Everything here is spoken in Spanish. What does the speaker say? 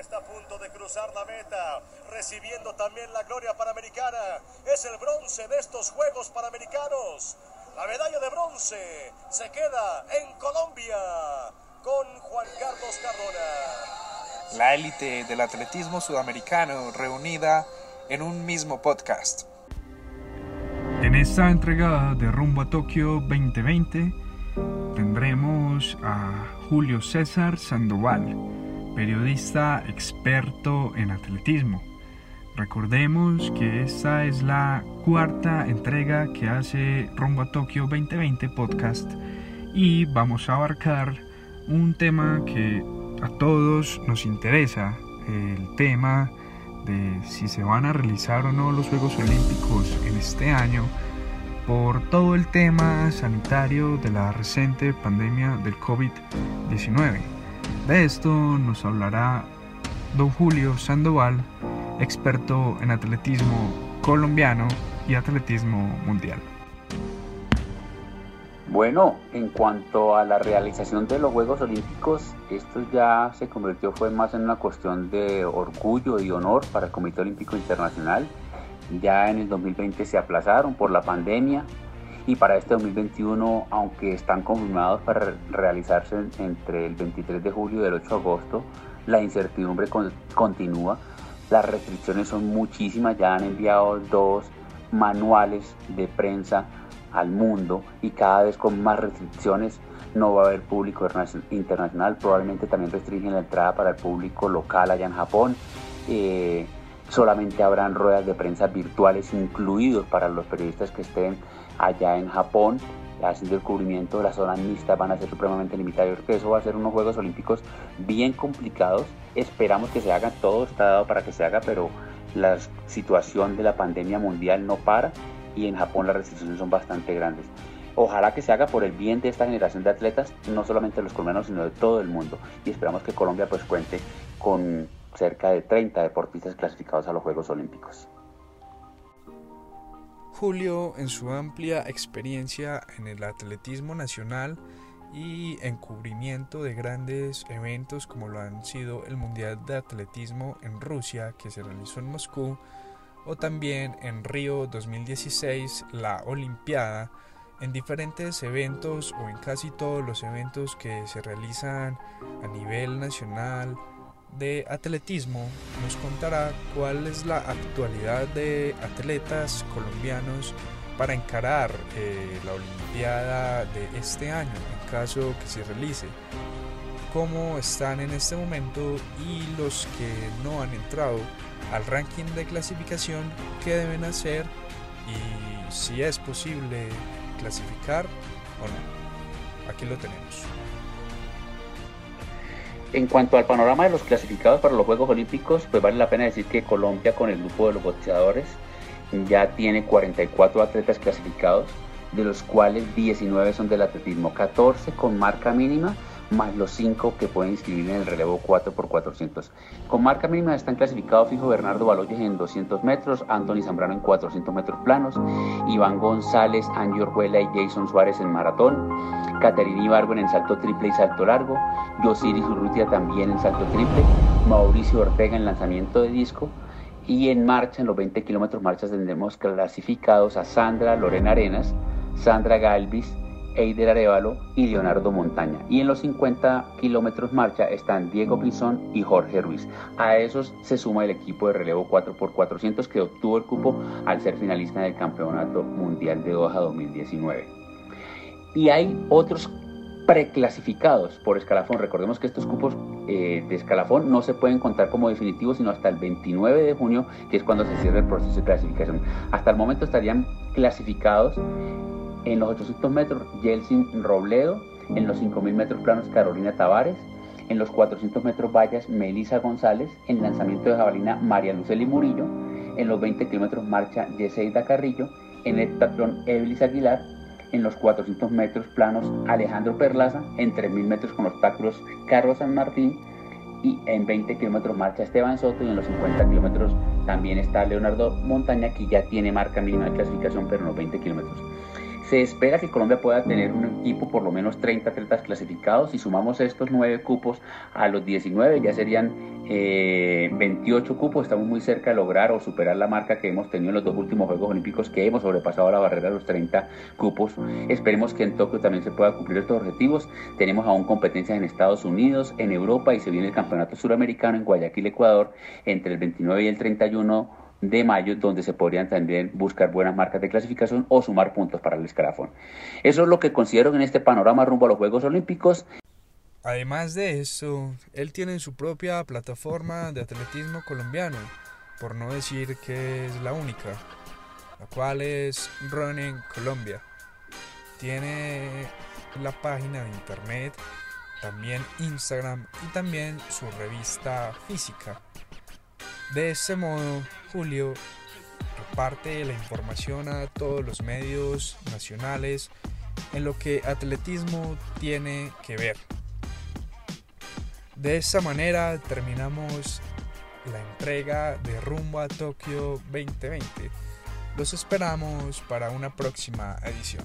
está a punto de cruzar la meta, recibiendo también la gloria panamericana. Es el bronce de estos Juegos Panamericanos. La medalla de bronce se queda en Colombia con Juan Carlos Cardona. La élite del atletismo sudamericano reunida en un mismo podcast. En esta entrega de Rumbo a Tokio 2020 tendremos a Julio César Sandoval, periodista experto en atletismo. Recordemos que esta es la cuarta entrega que hace Rumbo a Tokio 2020 podcast y vamos a abarcar un tema que a todos nos interesa, el tema de si se van a realizar o no los Juegos Olímpicos en este año por todo el tema sanitario de la reciente pandemia del COVID-19. De esto nos hablará don Julio Sandoval, experto en atletismo colombiano y atletismo mundial. Bueno, en cuanto a la realización de los Juegos Olímpicos, esto ya se convirtió fue más en una cuestión de orgullo y honor para el Comité Olímpico Internacional. Ya en el 2020 se aplazaron por la pandemia y para este 2021, aunque están confirmados para realizarse entre el 23 de julio y el 8 de agosto, la incertidumbre continúa. Las restricciones son muchísimas, ya han enviado dos manuales de prensa al mundo y cada vez con más restricciones no va a haber público internacional, probablemente también restringen la entrada para el público local allá en Japón. Eh, solamente habrán ruedas de prensa virtuales incluidos para los periodistas que estén allá en Japón haciendo el cubrimiento de las zonas mixtas van a ser supremamente limitados. Yo creo que eso va a ser unos Juegos Olímpicos bien complicados. Esperamos que se hagan, todo está dado para que se haga, pero la situación de la pandemia mundial no para y en Japón las restricciones son bastante grandes. Ojalá que se haga por el bien de esta generación de atletas, no solamente de los colombianos, sino de todo el mundo. Y esperamos que Colombia pues cuente con cerca de 30 deportistas clasificados a los Juegos Olímpicos. Julio, en su amplia experiencia en el atletismo nacional y en cubrimiento de grandes eventos como lo han sido el Mundial de Atletismo en Rusia que se realizó en Moscú o también en Río 2016 la Olimpiada en diferentes eventos o en casi todos los eventos que se realizan a nivel nacional de atletismo nos contará cuál es la actualidad de atletas colombianos para encarar eh, la Olimpiada de este año en caso que se realice cómo están en este momento y los que no han entrado al ranking de clasificación qué deben hacer y si es posible clasificar o no. Aquí lo tenemos en cuanto al panorama de los clasificados para los Juegos Olímpicos, pues vale la pena decir que Colombia con el grupo de los boxeadores ya tiene 44 atletas clasificados, de los cuales 19 son del atletismo, 14 con marca mínima más los 5 que pueden inscribir en el relevo 4x400. Con marca mínima están clasificados fijo Bernardo Baloyes en 200 metros, Anthony Zambrano en 400 metros planos, Iván González, Angie Orjuela y Jason Suárez en maratón, Caterina Ibargo en salto triple y salto largo, Yosiris Urrutia también en salto triple, Mauricio Ortega en lanzamiento de disco, y en marcha, en los 20 kilómetros marchas, tendremos clasificados a Sandra Lorena Arenas, Sandra Galvis, Eider Arevalo y Leonardo Montaña. Y en los 50 kilómetros marcha están Diego Pinzón y Jorge Ruiz. A esos se suma el equipo de relevo 4x400 que obtuvo el cupo al ser finalista del Campeonato Mundial de Doha 2019. Y hay otros preclasificados por escalafón. Recordemos que estos cupos eh, de escalafón no se pueden contar como definitivos sino hasta el 29 de junio, que es cuando se cierra el proceso de clasificación. Hasta el momento estarían clasificados en los 800 metros, Yeltsin Robledo. En los 5000 metros planos, Carolina Tavares. En los 400 metros vallas, Melisa González. En lanzamiento de jabalina, María Luceli Murillo. En los 20 kilómetros marcha, Yeseida Carrillo. En el heptatlón, Evelis Aguilar. En los 400 metros planos, Alejandro Perlaza. En 3000 metros con obstáculos, Carlos San Martín. Y en 20 kilómetros marcha Esteban Soto. Y en los 50 kilómetros también está Leonardo Montaña, que ya tiene marca mínima de clasificación, pero en los 20 kilómetros. Se espera que Colombia pueda tener un equipo por lo menos 30 atletas clasificados. Si sumamos estos 9 cupos a los 19, ya serían 28 eh, cupos. Estamos muy cerca de lograr o superar la marca que hemos tenido en los dos últimos Juegos Olímpicos, que hemos sobrepasado la barrera de los 30 cupos. Esperemos que en Tokio también se pueda cumplir estos objetivos. Tenemos aún competencias en Estados Unidos, en Europa y se viene el Campeonato Suramericano en Guayaquil, Ecuador, entre el 29 y el 31 de mayo, donde se podrían también buscar buenas marcas de clasificación o sumar puntos para el escalafón. Eso es lo que considero en este panorama rumbo a los Juegos Olímpicos. Además de eso, él tiene su propia plataforma de atletismo colombiano, por no decir que es la única, la cual es Running Colombia. Tiene la página de internet, también Instagram y también su revista física. De ese modo, Julio reparte la información a todos los medios nacionales en lo que atletismo tiene que ver. De esa manera terminamos la entrega de Rumbo a Tokio 2020. Los esperamos para una próxima edición.